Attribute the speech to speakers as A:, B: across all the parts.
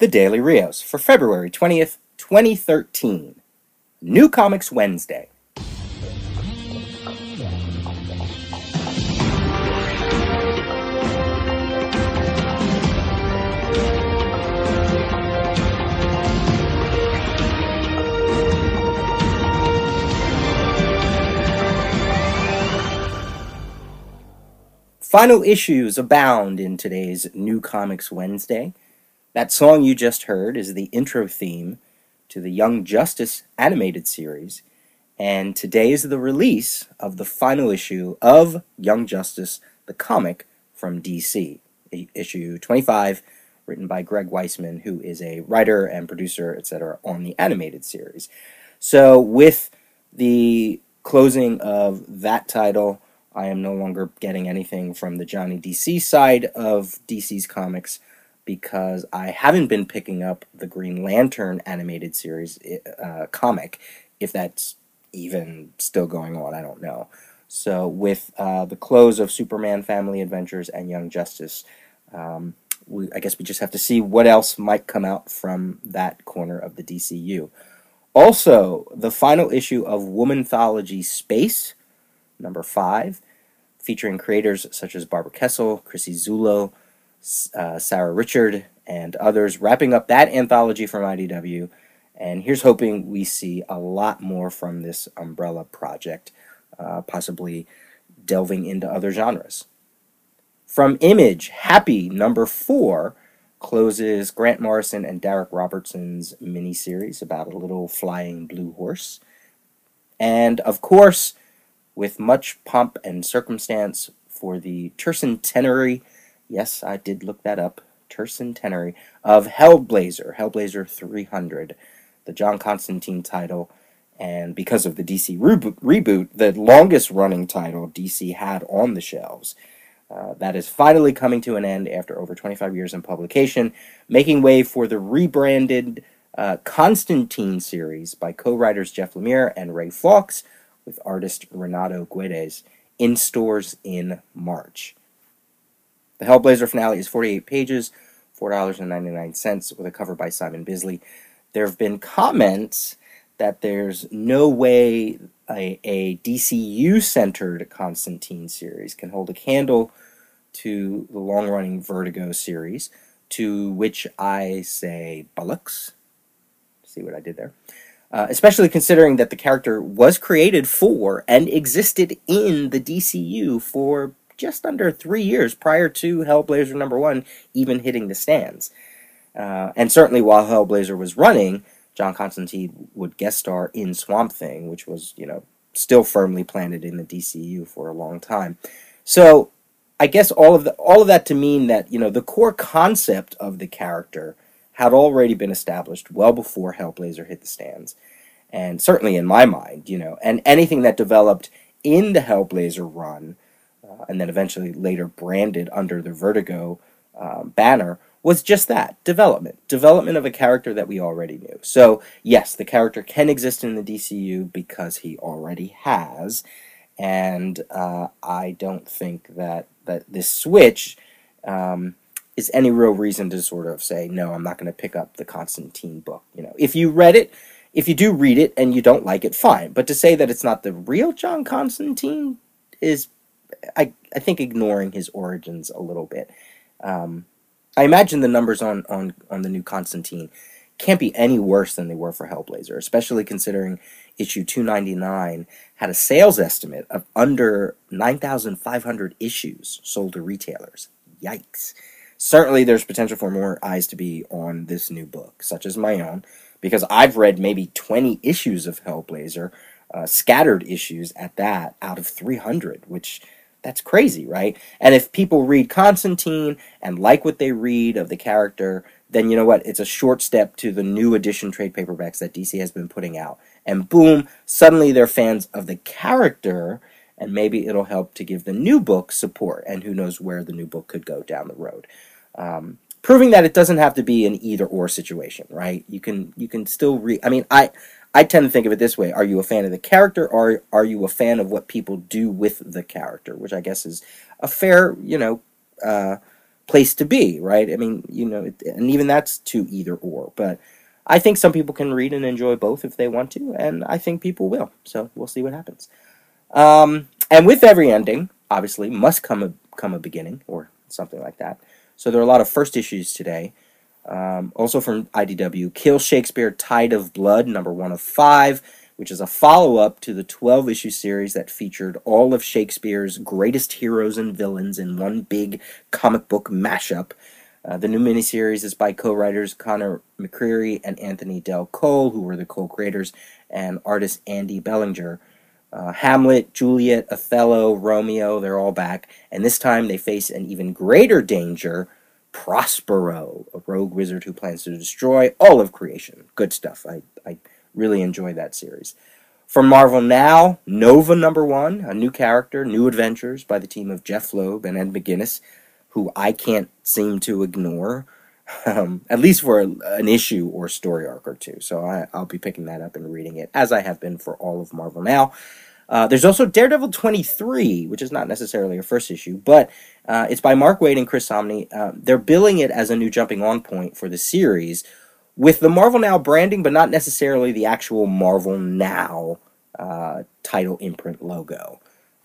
A: The Daily Rios for February 20th, 2013. New Comics Wednesday. Final issues abound in today's New Comics Wednesday. That song you just heard is the intro theme to the Young Justice animated series, and today is the release of the final issue of Young Justice, the comic from DC, issue 25, written by Greg Weisman, who is a writer and producer, etc., on the animated series. So, with the closing of that title, I am no longer getting anything from the Johnny DC side of DC's comics because I haven't been picking up the Green Lantern animated series uh, comic, if that's even still going on, I don't know. So, with uh, the close of Superman Family Adventures and Young Justice, um, we, I guess we just have to see what else might come out from that corner of the DCU. Also, the final issue of Womanthology Space, number five, featuring creators such as Barbara Kesel, Chrissy Zullo, uh, Sarah Richard, and others, wrapping up that anthology from IDW. And here's hoping we see a lot more from this umbrella project, uh, possibly delving into other genres. From Image, Happy number four closes Grant Morrison and Darick Robertson's miniseries about a little flying blue horse. And of course, with much pomp and circumstance for the tercentenary, yes, I did look that up, tercentenary, of Hellblazer, Hellblazer 300, the John Constantine title, and because of the DC reboot, the longest running title DC had on the shelves. Uh, that is finally coming to an end after over 25 years in publication, making way for the rebranded uh, Constantine series by co writers Jeff Lemire and Ray Fawkes, with artist Renato Guedes in stores in March. The Hellblazer finale is 48 pages, $4.99, with a cover by Simon Bisley. There have been comments that there's no way a, a DCU centered Constantine series can hold a candle to the long running Vertigo series, to which I say bullocks. See what I did there? Uh, especially considering that the character was created for and existed in the DCU for just under three years prior to Hellblazer number one even hitting the stands. Uh, and certainly while Hellblazer was running, John Constantine would guest star in Swamp Thing, which was, you know, still firmly planted in the DCU for a long time. So I guess all of the, all of that to mean that, you know, the core concept of the character had already been established well before Hellblazer hit the stands. And certainly in my mind, you know, and anything that developed in the Hellblazer run, and then eventually later branded under the Vertigo um, banner, was just that development. Development of a character that we already knew. So, yes, the character can exist in the DCU because he already has. And uh, I don't think that, that this switch. Um, is any real reason to sort of say no i'm not going to pick up the constantine book you know if you read it if you do read it and you don't like it fine but to say that it's not the real john constantine is i, I think ignoring his origins a little bit. Um, i imagine the numbers on, on, on the new constantine can't be any worse than they were for hellblazer especially considering issue 299 had a sales estimate of under 9500 issues sold to retailers. Yikes. Certainly there's potential for more eyes to be on this new book, such as my own, because I've read maybe 20 issues of Hellblazer, uh, scattered issues at that, out of 300, which that's crazy, right? And if people read Constantine and like what they read of the character, then you know what? It's a short step to the new edition trade paperbacks that DC has been putting out. And boom, suddenly they're fans of the character, and maybe it'll help to give the new book support. And who knows where the new book could go down the road. Um, proving that it doesn't have to be an either or situation, right? You can you can still read. I mean, I I tend to think of it this way: Are you a fan of the character, or are you a fan of what people do with the character? Which I guess is a fair, you know, uh, place to be, right? I mean, you know, and even that's to either or. But I think some people can read and enjoy both if they want to, and I think people will. So we'll see what happens. Um, and with every ending, obviously, must come a come a beginning or something like that. So there are a lot of first issues today. Um, also from IDW, Kill Shakespeare, Tide of Blood, number one of five, which is a follow up to the 12 issue series that featured all of Shakespeare's greatest heroes and villains in one big comic book mashup. Uh, the new miniseries is by co writers Conor McCreery and Anthony Del Col, who were the co creators, and artist Andy Belanger. Uh, Hamlet, Juliet, Othello, Romeo, they're all back, and this time they face an even greater danger Prospero, a rogue wizard who plans to destroy all of creation. Good stuff. I, I really enjoy that series. From Marvel Now, Nova number one, a new character, new adventures by the team of Jeph Loeb and Ed McGuinness, who I can't seem to ignore, um, at least for a, an issue or story arc or two. So I, I'll be picking that up and reading it, as I have been for all of Marvel Now. Uh, there's also Daredevil 23, which is not necessarily a first issue, but uh, it's by Mark Waid and Chris Samnee. Uh, they're billing it as a new jumping on point for the series with the Marvel Now branding, but not necessarily the actual Marvel Now uh, title imprint logo.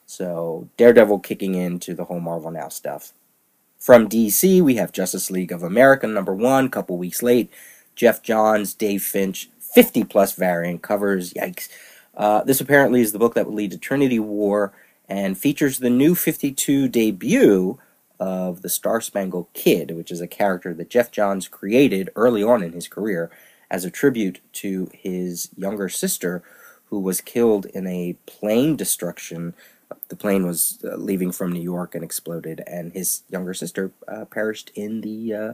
A: So Daredevil kicking into the whole Marvel Now stuff. From DC, we have Justice League of America number one, couple weeks late. Geoff Johns, Dave Finch, 50 plus variant covers. Yikes. Uh, this apparently is the book that would lead to Trinity War and features the new 52 debut of the Star Spangled Kid, which is a character that Geoff Johns created early on in his career as a tribute to his younger sister who was killed in a plane destruction. The plane was uh, leaving from New York and exploded, and his younger sister uh, perished in the uh,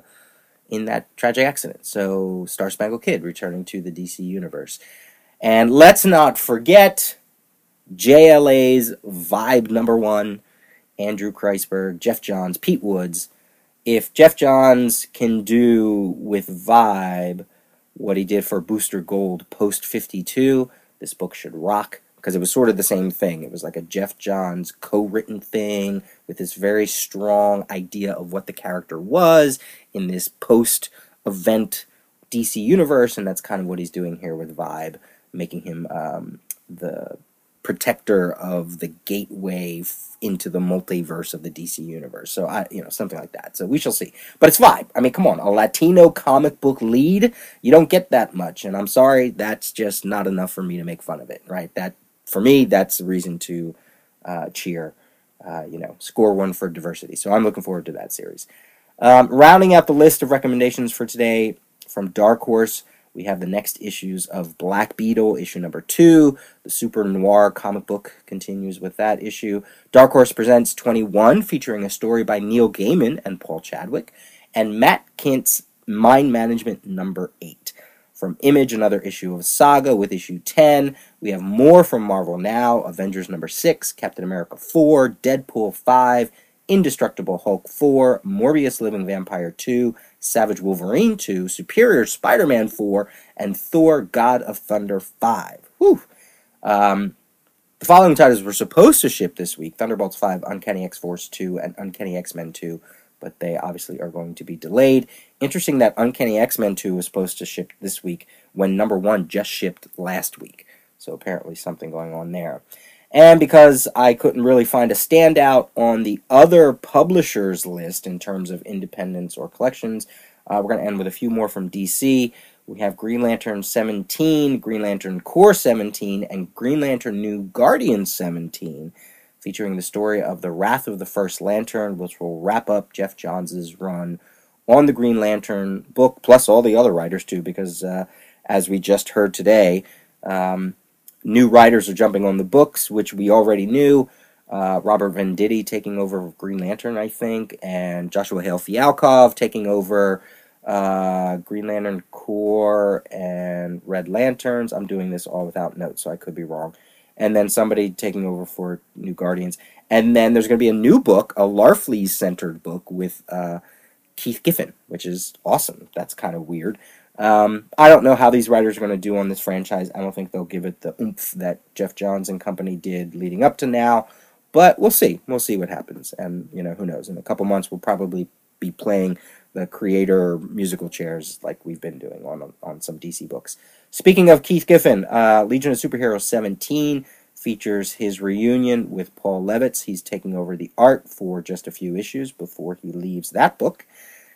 A: in that tragic accident. So, Star Spangled Kid returning to the DC universe. And let's not forget JLA's Vibe number one, Andrew Kreisberg, Geoff Johns, Pete Woods. If Geoff Johns can do with Vibe what he did for Booster Gold post 52, this book should rock because it was sort of the same thing. It was like a Geoff Johns co written thing with this very strong idea of what the character was in this post event DC universe, and that's kind of what he's doing here with Vibe making him um, the protector of the gateway f- into the multiverse of the DC universe. So I, you know, something like that. So we shall see. But it's vibe. I mean, come on, a Latino comic book lead, you don't get that much, and I'm sorry, that's just not enough for me to make fun of it. Right? That for me, that's the reason to uh, cheer. Uh, you know, score one for diversity. So I'm looking forward to that series. Um, rounding out the list of recommendations for today from Dark Horse. We have the next issues of Black Beetle, issue number two. The Super Noir comic book continues with that issue. Dark Horse presents 21, featuring a story by Neil Gaiman and Paul Chadwick, and Matt Kindt's Mind Management number eight. From Image, another issue of Saga with issue 10. We have more from Marvel now Avengers number 6, Captain America 4, Deadpool 5, Indestructible Hulk 4, Morbius Living Vampire 2, Savage Wolverine 2, Superior Spider Man 4, and Thor God of Thunder 5. Whew. Um, the following titles were supposed to ship this week Thunderbolts 5, Uncanny X Force 2, and Uncanny X Men 2, but they obviously are going to be delayed. Interesting that Uncanny X Men 2 was supposed to ship this week when number 1 just shipped last week. So apparently something going on there. And because I couldn't really find a standout on the other publishers list in terms of independents or collections, uh, we're going to end with a few more from DC. We have Green Lantern 17, Green Lantern Corps 17, and Green Lantern New Guardian 17, featuring the story of the Wrath of the First Lantern, which will wrap up Geoff Johns' run on the Green Lantern book, plus all the other writers too, because uh, as we just heard today, um, new writers are jumping on the books, which we already knew. Uh, Robert Venditti taking over Green Lantern, I think, and Joshua Hale Fialkov taking over uh, Green Lantern Corps and Red Lanterns. I'm doing this all without notes, so I could be wrong. And then somebody taking over for New Guardians. And then there's going to be a new book, a Larfleeze centered book with uh, Keith Giffen, which is awesome. That's kind of weird. Um, I don't know how these writers are going to do on this franchise. I don't think they'll give it the oomph that Geoff Johns and company did leading up to now. But we'll see. We'll see what happens. And, you know, who knows? In a couple months, we'll probably be playing the creator musical chairs like we've been doing on on some DC books. Speaking of Keith Giffen, uh, Legion of Superheroes 17 features his reunion with Paul Levitz. He's taking over the art for just a few issues before he leaves that book.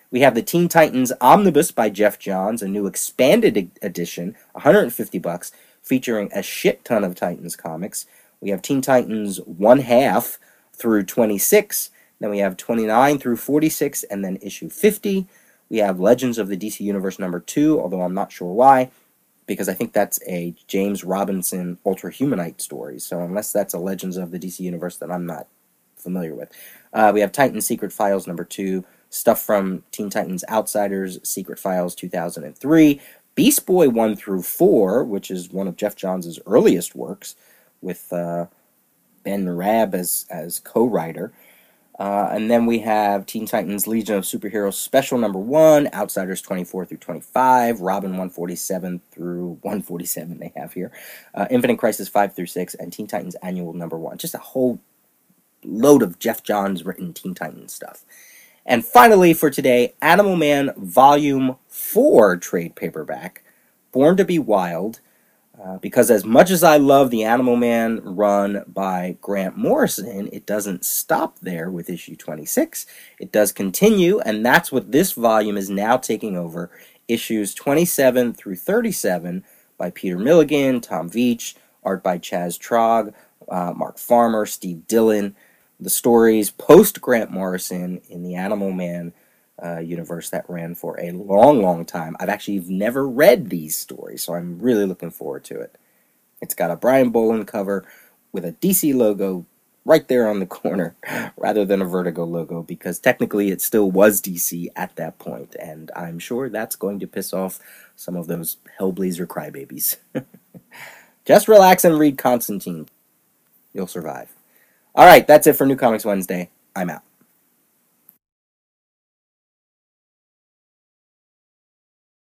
A: We have the Teen Titans Omnibus by Geoff Johns, a new expanded edition, 150 bucks, featuring a shit ton of Titans comics. We have Teen Titans 1 half through 26, then we have 29 through 46, and then issue 50. We have Legends of the DC Universe number 2, although I'm not sure why because I think that's a James Robinson Ultra Humanite story. So unless that's a Legends of the DC Universe that I'm not familiar with, uh, we have Titan Secret Files number two, stuff from Teen Titans Outsiders Secret Files 2003, Beast Boy one through four, which is one of Geoff Johns' earliest works, with uh, Ben Raab as as co-writer. Uh, and then we have Teen Titans Legion of Superheroes Special Number 1, Outsiders 24 through 25, Robin 147 through 147 they have here, uh, Infinite Crisis 5 through 6, and Teen Titans Annual Number 1. Just a whole load of Geoff Johns written Teen Titans stuff. And finally for today, Animal Man Volume 4 trade paperback, Born to be Wild, uh, because as much as I love the Animal Man run by Grant Morrison, it doesn't stop there with issue 26. It does continue, and that's what this volume is now taking over issues 27 through 37 by Peter Milligan, Tom Veitch, art by Chas Truog, uh, Mark Farmer, Steve Dillon. The stories post Grant Morrison in the Animal Man uh, universe that ran for a long, long time. I've actually never read these stories, so I'm really looking forward to it. It's got a Brian Bolland cover with a DC logo right there on the corner rather than a Vertigo logo because technically it still was DC at that point, and I'm sure that's going to piss off some of those Hellblazer crybabies. Just relax and read Constantine. You'll survive. All right, that's it for New Comics Wednesday. I'm out.